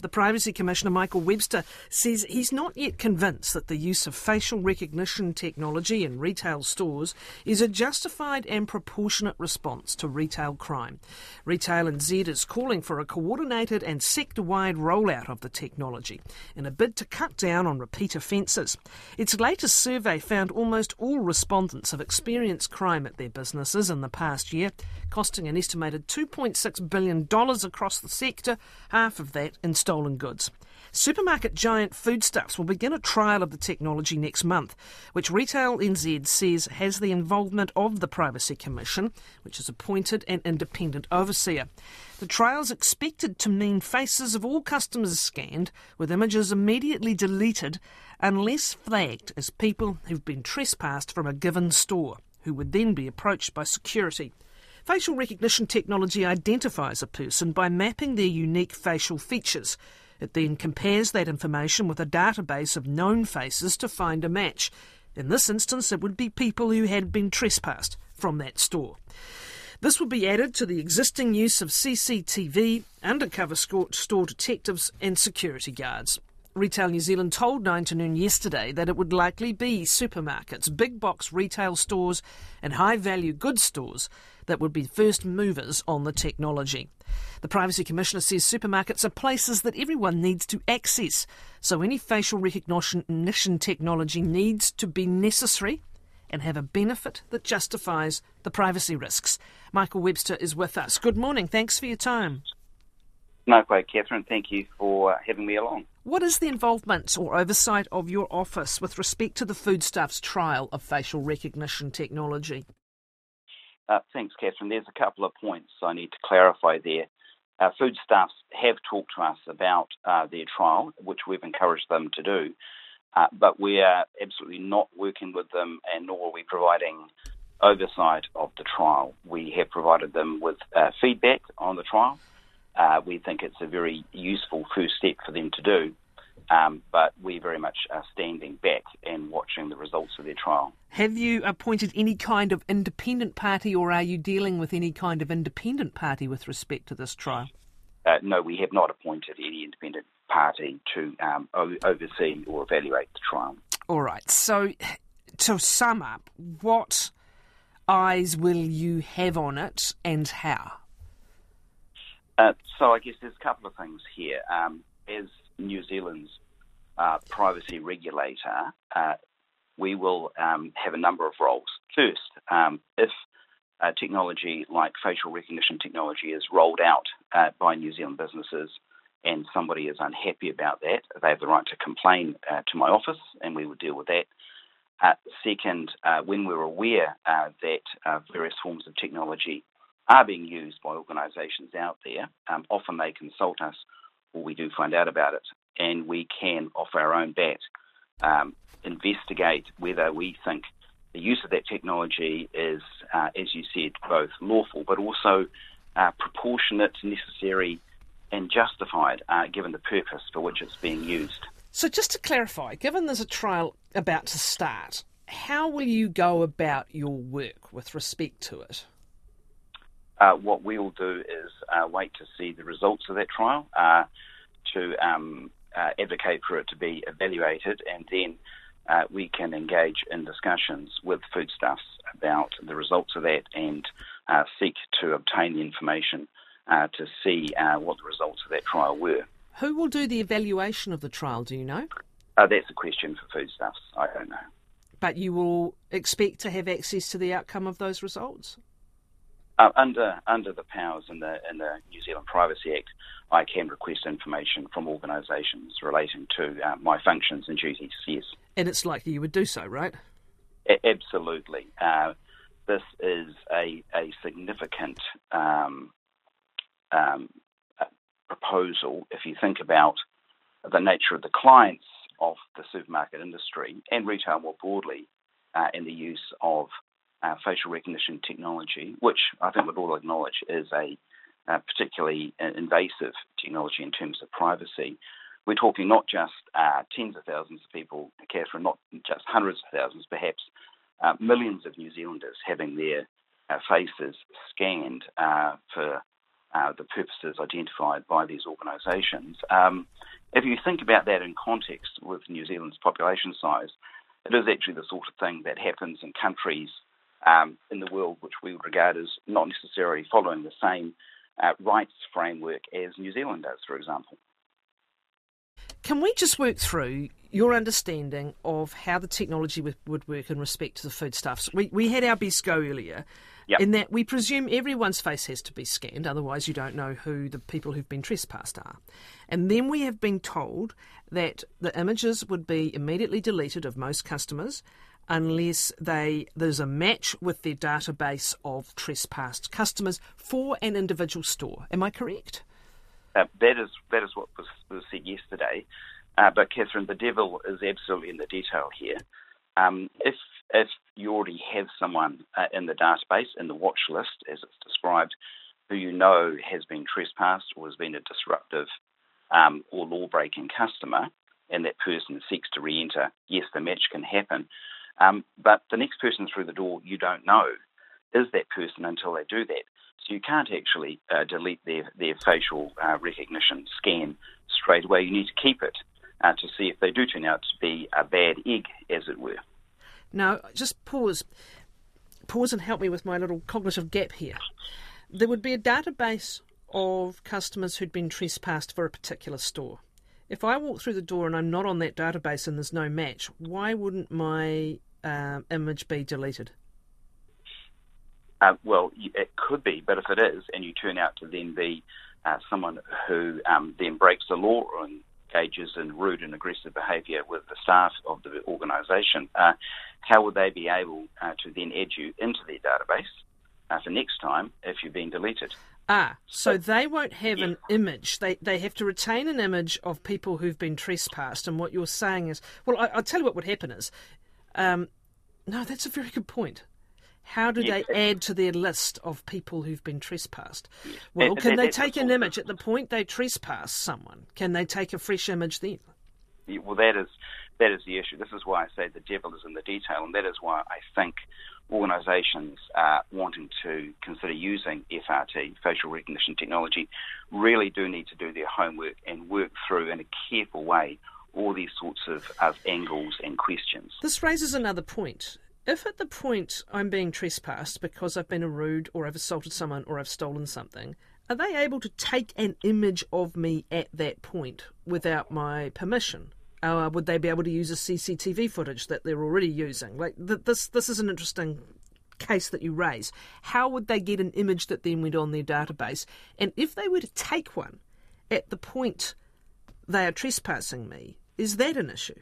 The Privacy Commissioner, Michael Webster, says he's not yet convinced that the use of facial recognition technology in retail stores is a justified and proportionate response to retail crime. Retail NZ is calling for a coordinated and sector wide rollout of the technology in a bid to cut down on repeat offences. Its latest survey found almost all respondents have experienced crime at their businesses in the past year, costing an estimated $2.6 billion across the sector, half of that in stolen goods. Supermarket giant Foodstuffs will begin a trial of the technology next month, which Retail NZ says has the involvement of the Privacy Commission, which has appointed an independent overseer. The trial is expected to mean faces of all customers scanned, with images immediately deleted unless flagged as people who've been trespassed from a given store, who would then be approached by security. Facial recognition technology identifies a person by mapping their unique facial features. It then compares that information with a database of known faces to find a match. In this instance, it would be people who had been trespassed from that store. This would be added to the existing use of CCTV, undercover store detectives, and security guards. Retail New Zealand told 9 to noon yesterday that it would likely be supermarkets, big box retail stores, and high value goods stores that would be first movers on the technology. The Privacy Commissioner says supermarkets are places that everyone needs to access, so any facial recognition technology needs to be necessary and have a benefit that justifies the privacy risks. Michael Webster is with us. Good morning. Thanks for your time. No, great, Kathryn. Thank you for having me along. What is the involvement or oversight of your office with respect to the Foodstuffs trial of facial recognition technology? Uh, thanks, Kathryn. There's a couple of points I need to clarify there. Uh, Foodstuffs have talked to us about uh, their trial, which we've encouraged them to do, uh, but we are absolutely not working with them, and nor are we providing oversight of the trial. We have provided them with uh, feedback on the trial. Uh, we think it's a very useful first step for them to do. Um, but we very much are standing back and watching the results of their trial. Have you appointed any kind of independent party, or are you dealing with any kind of independent party with respect to this trial? Uh, no, we have not appointed any independent party to um, oversee or evaluate the trial. All right. So, to sum up, what eyes will you have on it and how? Uh, so, I guess there's a couple of things here. Um, as New Zealand's uh, privacy regulator, uh, we will um, have a number of roles. First, um, if technology like facial recognition technology is rolled out uh, by New Zealand businesses and somebody is unhappy about that, they have the right to complain uh, to my office and we will deal with that. Uh, second, when we're aware that various forms of technology are being used by organisations out there, um, often they consult us or we do find out about it, and we can, off our own bat, um, investigate whether we think the use of that technology is, uh, as you said, both lawful but also uh, proportionate, necessary, and justified, uh, given the purpose for which it's being used. So, just to clarify, given there's a trial about to start, how will you go about your work with respect to it? Uh, what we will do is uh, wait to see the results of that trial, uh, to um, uh, advocate for it to be evaluated, and then uh, we can engage in discussions with Foodstuffs about the results of that and uh, seek to obtain the information to see what the results of that trial were. Who will do the evaluation of the trial? Do you know? that's a question for Foodstuffs. I don't know. But you will expect to have access to the outcome of those results? Uh, under under the powers in the in the New Zealand Privacy Act, I can request information from organisations relating to uh, my functions and duties. Yes, and it's likely you would do so, right? A- absolutely. Uh, this is a a significant um, um, proposal. If you think about the nature of the clients of the supermarket industry and retail more broadly, uh, in the use of uh, facial recognition technology, which I think we'd all acknowledge is a uh, particularly invasive technology in terms of privacy. We're talking not just uh, tens of thousands of people, Kathryn, not just hundreds of thousands, perhaps uh, millions of New Zealanders having their uh, faces scanned uh, for uh, the purposes identified by these organisations. Um, if you think about that in context with New Zealand's population size, it is actually the sort of thing that happens in countries um, in the world which we would regard as not necessarily following the same uh, rights framework as New Zealand does, for example. Can we just work through your understanding of how the technology would, work in respect to the foodstuffs? We, we had our BESCO earlier. Yep. In that we presume everyone's face has to be scanned, otherwise you don't know who the people who've been trespassed are. And then we have been told that the images would be immediately deleted of most customers unless they there's a match with their database of trespassed customers for an individual store. Am I correct? Uh, that is that is what was, was said yesterday. Uh, but Kathryn, the devil is absolutely in the detail here. Um, if if you already have someone uh, in the database in the watch list, as it's described, who you know has been trespassed or has been a disruptive um, or law-breaking customer, and that person seeks to re-enter, yes, the match can happen. Um, but the next person through the door, you don't know is that person until they do that. So you can't actually uh, delete their, their facial uh, recognition scan straight away. You need to keep it uh, to see if they do turn out to be a bad egg, as it were. Now, just pause. Pause and help me with my little cognitive gap here. There would be a database of customers who'd been trespassed for a particular store. If I walk through the door and I'm not on that database and there's no match, why wouldn't my um, image be deleted? Uh, well, it could be, but if it is, and you turn out to then be uh, someone who um, then breaks the law or engages in rude and aggressive behaviour with the staff of the organisation, uh, how would they be able uh, to then add you into their database uh, for next time if you've been deleted? Ah, so they won't have yeah. an image. They they have to retain an image of people who've been trespassed. And what you're saying is, well, I, will tell you what would happen is, um, no, that's a very good point. How do yes. they add to their list of people who've been trespassed? Well, can they take an image at the point they trespass someone? Can they take a fresh image then? Well, that is that is the issue. This is why I say the devil is in the detail, and that is why I think organisations uh, wanting to consider using FRT, facial recognition technology, really do need to do their homework and work through in a careful way all these sorts of, of angles and questions. This raises another point. If at the point I'm being trespassed because I've been a rude or I've assaulted someone or I've stolen something, are they able to take an image of me at that point without my permission? Uh, would they be able to use a CCTV footage that they're already using? Like th- this, this is an interesting case that you raise. How would they get an image that then went on their database? And if they were to take one at the point they are trespassing me, is that an issue?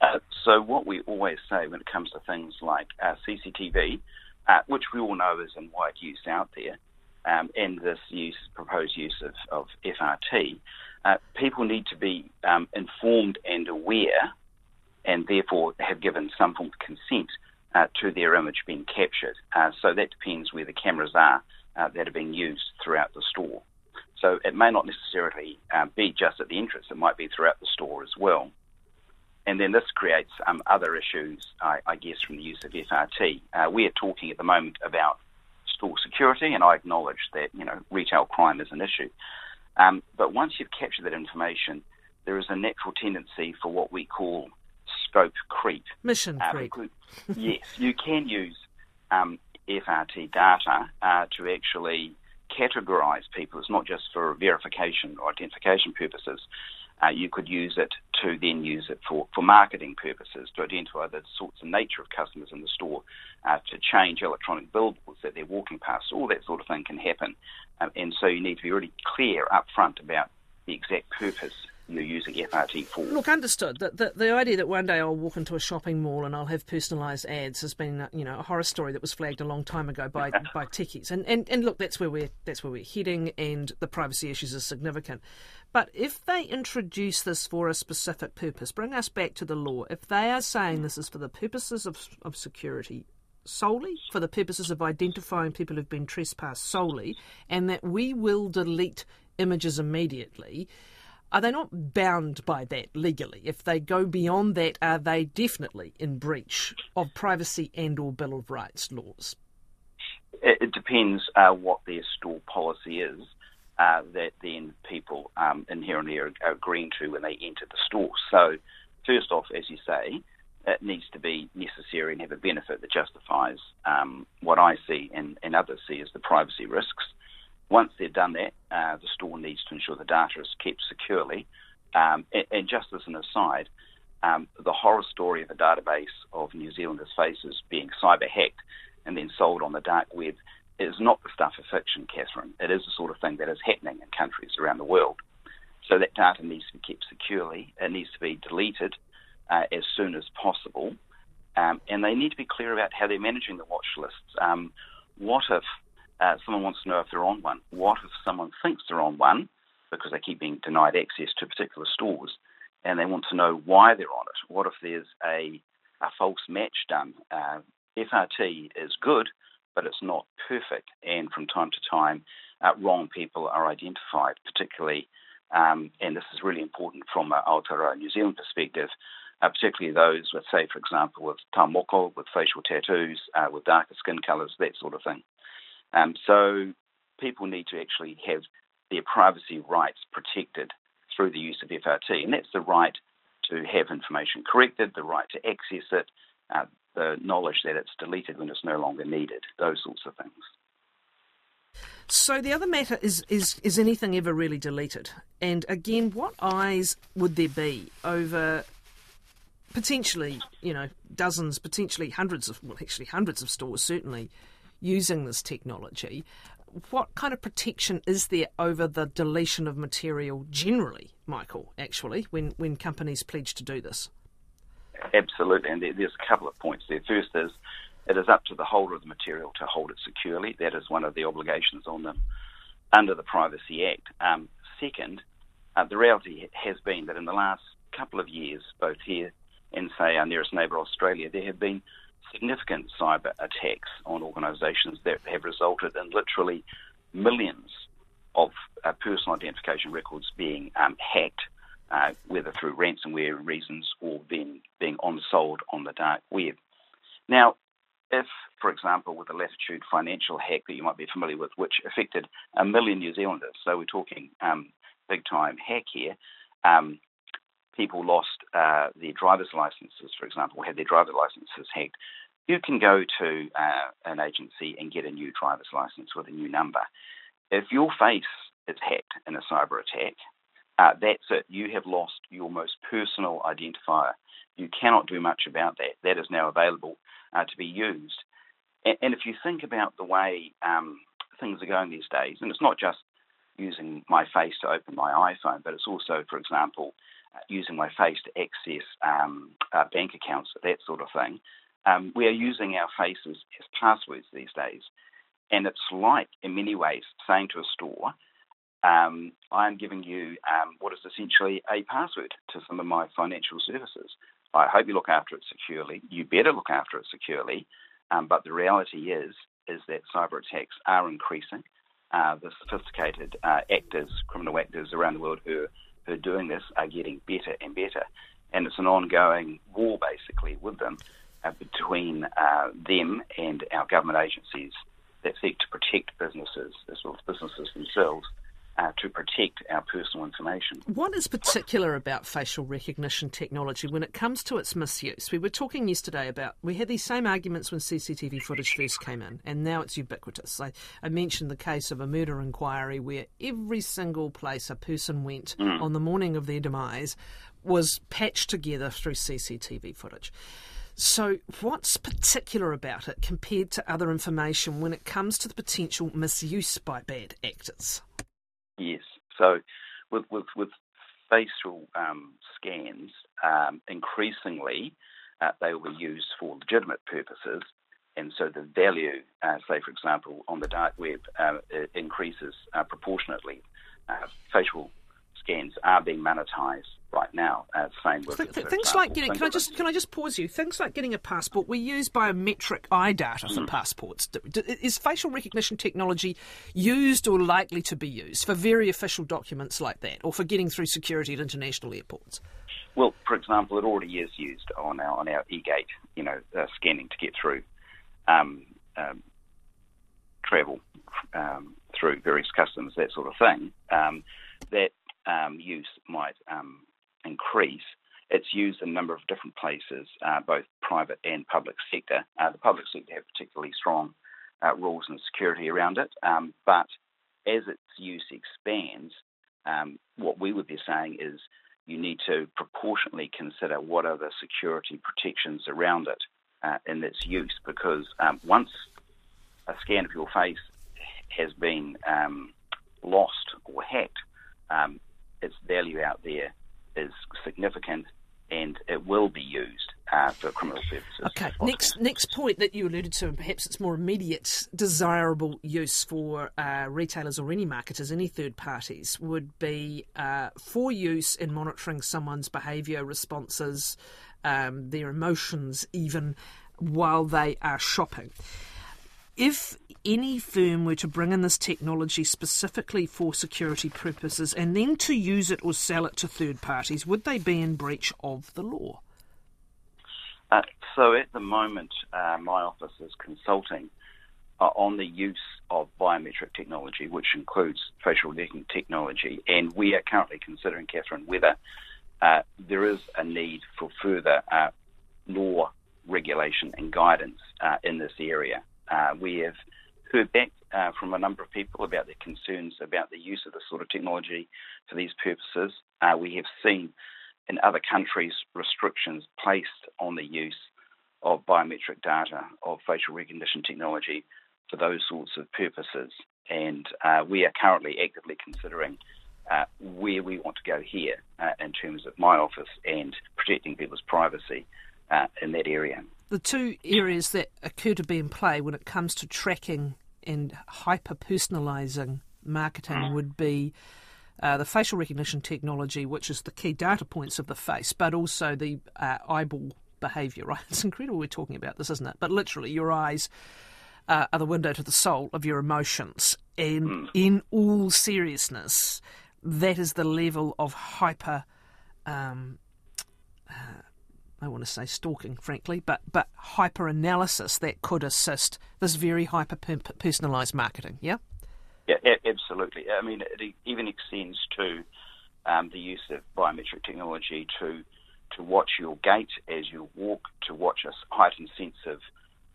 Uh, so what we always say when it comes to things like uh, CCTV, uh, which we all know is in wide use out there, um, and this use, proposed use of, of FRT, uh, people need to be um, informed and aware, and therefore have given some form of consent uh, to their image being captured. Uh, so that depends where the cameras are that are being used throughout the store. So it may not necessarily be just at the entrance; it might be throughout the store as well. And then this creates um, other issues, I, I, guess, from the use of FRT. Uh, we are talking at the moment about store security, and I acknowledge that you know retail crime is an issue. Um, but once you've captured that information, there is a natural tendency for what we call scope creep. Mission uh, creep. yes, you can use um, FRT data uh, to actually categorise people. It's not just for verification or identification purposes, uh, you could use it to then use it for, for marketing purposes to identify the sorts of nature of customers in the store, uh, to change electronic billboards that they're walking past. All that sort of thing can happen. Um, and so you need to be really clear up front about the exact purpose you're using FRT for. Look, understood. The, the, the, idea that one day I'll walk into a shopping mall and I'll have personalised ads has been, you know, a horror story that was flagged a long time ago by by techies. And, and and look, that's where we're that's where we're heading, and the privacy issues are significant. But if they introduce this for a specific purpose, bring us back to the law. If they are saying this is for the purposes of, of security solely, for the purposes of identifying people who've been trespassed solely, and that we will delete images immediately, are they not bound by that legally? If they go beyond that, are they definitely in breach of privacy and or Bill of Rights laws? It, depends uh, what their store policy is. Uh, that then people um, inherently are, are agreeing to when they enter the store. So, first off, as you say, it needs to be necessary and have a benefit that justifies um, what I see and, and, others see as the privacy risks. Once they've done that, uh, the store needs to ensure the data is kept securely. Um, and, and, just as an aside, um, the horror story of a database of New Zealanders' faces being cyber hacked and then sold on the dark web is not the stuff of fiction, Kathryn. It is the sort of thing that is happening in countries around the world. So that data needs to be kept securely. It needs to be deleted uh, as soon as possible. Um, and they need to be clear about how they're managing the watch lists. Um, what if uh, someone wants to know if they're on one? What if someone thinks they're on one because they keep being denied access to particular stores and they want to know why they're on it? What if there's a, a false match done? Uh, FRT is good, but it's not perfect. And from time to time, uh, wrong people are identified, particularly, um, and this is really important from an Aotearoa New Zealand perspective, uh, particularly those with, say, for example, with tā moko, with facial tattoos, uh, with darker skin colours, that sort of thing. Um, so people need to actually have their privacy rights protected through the use of FRT, and that's the right to have information corrected, the right to access it, uh, the knowledge that it's deleted when it's no longer needed, those sorts of things. So the other matter is is is anything ever really deleted? And again, what eyes would there be over potentially, you know, dozens, potentially hundreds of well, actually hundreds of stores certainly using this technology? What kind of protection is there over the deletion of material generally, Michael? Actually, when when companies pledge to do this. Absolutely, and there's a couple of points there. First is it is up to the holder of the material to hold it securely. That is one of the obligations on them under the Privacy Act. Um, second, uh, the reality has been that in the last couple of years, both here and say our nearest neighbour Australia, there have been significant cyber attacks on organisations that have resulted in literally millions of uh, personal identification records being um, hacked uh, whether through ransomware reasons or then being on-sold on the dark web. Now, if, for example, with the Latitude financial hack that you might be familiar with, which affected a million New Zealanders, so we're talking um, big time hack here, um, people lost uh, their driver's licenses, for example, had their driver's licenses hacked. You can go to uh, an agency and get a new driver's license with a new number. If your face is hacked in a cyber attack, uh, that's it. You have lost your most personal identifier. You cannot do much about that. That is now available uh, to be used. And, and, if you think about the way um, things are going these days, and it's not just using my face to open my iPhone, but it's also, for example, using my face to access um, uh, bank accounts, that sort of thing. Um, we are using our faces as passwords these days. And it's like, in many ways, saying to a store, um, I'm giving you um, what is essentially a password to some of my financial services. I hope you look after it securely. You better look after it securely. Um, but the reality is, is that cyber attacks are increasing. Uh, the sophisticated uh, actors, criminal actors around the world who, who are doing this are getting better and better. And it's an ongoing war, basically, with them, uh, between uh, them and our government agencies that seek to protect businesses as well as businesses themselves uh, to protect our personal information. What is particular about facial recognition technology when it comes to its misuse? We were talking yesterday about, we had these same arguments when CCTV footage first came in, and now it's ubiquitous. I, I mentioned the case of a murder inquiry where every single place a person went mm. on the morning of their demise was patched together through CCTV footage. So, what's particular about it compared to other information when it comes to the potential misuse by bad actors? Yes. So with with, with facial um, scans, um, increasingly uh, they will be used for legitimate purposes, and so the value, uh, say for example, on the dark web, uh, increases uh, proportionately. Uh, facial scans are being monetized right now. Uh, same with Th- th- things like getting. Can I just can I just pause you? Things like getting a passport. We use biometric eye data for mm. passports. Is facial recognition technology used or likely to be used for very official documents like that, or for getting through security at international airports? Well, for example, it already is used on our on our e-gate, you know, uh, scanning to get through. Um, um, travel um, through various customs, that sort of thing, um, that um, use might um, increase. It's used in a number of different places, uh, both private and public sector. Uh, the public sector have particularly strong uh, rules and security around it, um, but as its use expands, um, what we would be saying is you need to proportionately consider what are the security protections around it uh, in its use, because um, once a scan of your face has been um, lost or hacked, um, its value out there is significant and it will be used uh, for criminal purposes. Okay, next next point that you alluded to, and perhaps it's more immediate, desirable use for uh, retailers or any marketers, any third parties, would be uh, for use in monitoring someone's behaviour, responses, um, their emotions, even while they are shopping. If any firm were to bring in this technology specifically for security purposes and then to use it or sell it to third parties, would they be in breach of the law? Uh, so at the moment, uh, my office is consulting uh, on the use of biometric technology, which includes facial recognition technology, and we are currently considering, Kathryn, whether uh, there is a need for further uh, law regulation and guidance uh, in this area. We have heard back uh, from a number of people about their concerns about the use of this sort of technology for these purposes. Uh, we have seen in other countries restrictions placed on the use of biometric data of facial recognition technology for those sorts of purposes. And uh, we are currently actively considering uh, where we want to go here uh, in terms of my office and protecting people's privacy uh, in that area the two areas that occur to be in play when it comes to tracking and hyper personalising marketing mm. would be uh, the facial recognition technology, which is the key data points of the face, but also the uh, eyeball behaviour, right? It's incredible we're talking about this, isn't it? But literally, your eyes uh, are the window to the soul of your emotions. And mm. in all seriousness, that is the level of hyper um, uh, I want to say stalking, frankly, but but hyper analysis that could assist this very hyper personalised marketing. Yeah. Yeah, absolutely. I mean, it even extends to um, the use of biometric technology to to watch your gait as you walk, to watch a heightened sense of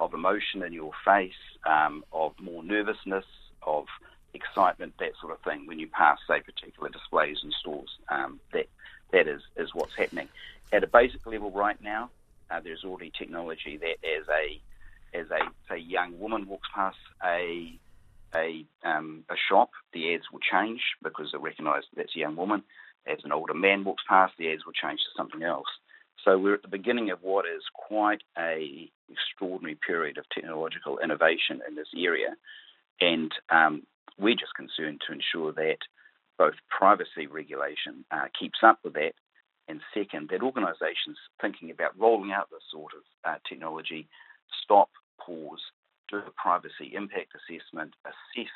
of emotion in your face, um, of more nervousness, of excitement, that sort of thing when you pass, say, particular displays in stores. Um, that that is is what's happening at a basic level right now, uh, there's already technology that as a as a say young woman walks past a a um, a shop, the ads will change because they recognise that's a young woman. As an older man walks past, the ads will change to something else. So we're at the beginning of what is quite a extraordinary period of technological innovation in this area, and um, we're just concerned to ensure that both privacy regulation uh, keeps up with that, and second, that organisations thinking about rolling out this sort of uh, technology stop, pause, do a privacy impact assessment, assess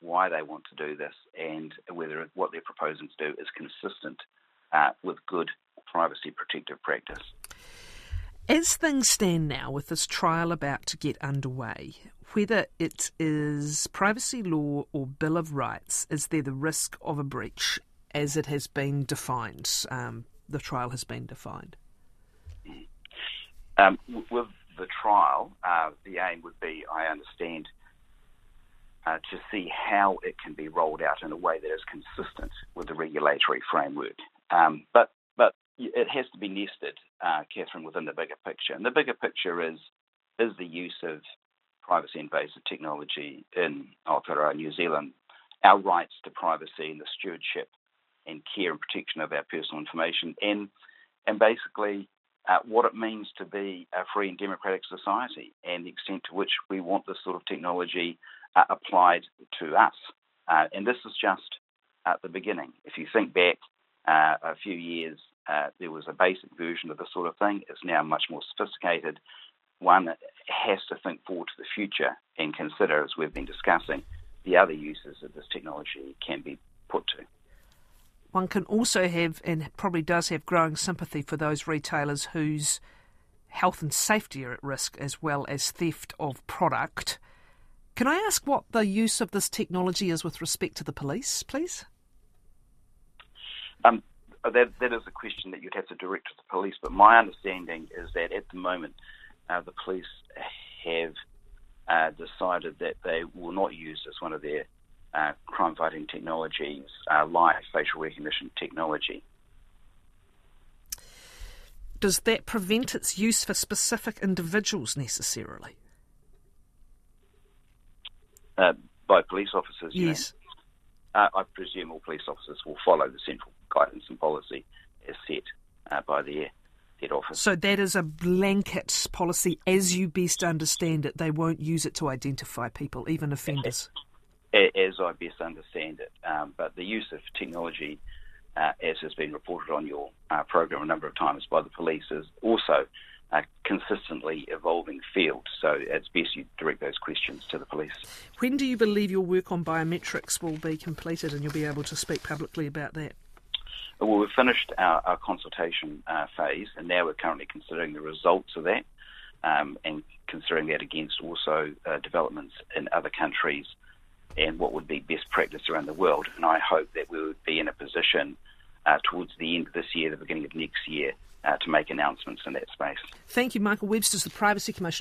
why they want to do this, and whether what they're proposing to do is consistent uh, with good privacy protective practice. As things stand now, with this trial about to get underway, whether it is privacy law or Bill of Rights, is there the risk of a breach as it has been defined um, the trial has been defined? Um, with the trial, uh, the aim would be, I understand, uh, to see how it can be rolled out in a way that is consistent with the regulatory framework. Um, but it has to be nested, uh, Kathryn, within the bigger picture. And the bigger picture is is the use of privacy invasive technology in Aotearoa, New Zealand, our rights to privacy and the stewardship and care and protection of our personal information, and and basically uh, what it means to be a free and democratic society, and the extent to which we want this sort of technology uh, applied to us. Uh, and this is just at the beginning. If you think back uh, a few years, uh, there was a basic version of this sort of thing. It's now much more sophisticated. One has to think forward to the future and consider, as we've been discussing, the other uses that this technology can be put to one can also have, and probably does have, growing sympathy for those retailers whose health and safety are at risk, as well as theft of product. Can I ask what the use of this technology is with respect to the police, please? Um, that, that is a question that you'd have to direct to the police, but my understanding is that at the moment uh, the police have uh, decided that they will not use as one of their uh, crime fighting technologies uh, live facial recognition technology. Does that prevent its use for specific individuals necessarily? Uh, by police officers, yes. Uh, I presume all police officers will follow the central guidance and policy as set uh, by the head office. So that is a blanket policy, as you best understand it. They won't use it to identify people, even offenders. As I best understand it, um, but the use of technology, uh, as has been reported on your uh, program a number of times by the police, is also a consistently evolving field. So it's best you direct those questions to the police. When do you believe your work on biometrics will be completed and you'll be able to speak publicly about that? Well, we've finished our, our consultation uh, phase, and now we're currently considering the results of that um, and considering that against also uh, developments in other countries and what would be best practice around the world. And I hope that we would be in a position uh, towards the end of this year, the beginning of next year, uh, to make announcements in that space. Thank you, Michael Webster, the Privacy Commissioner.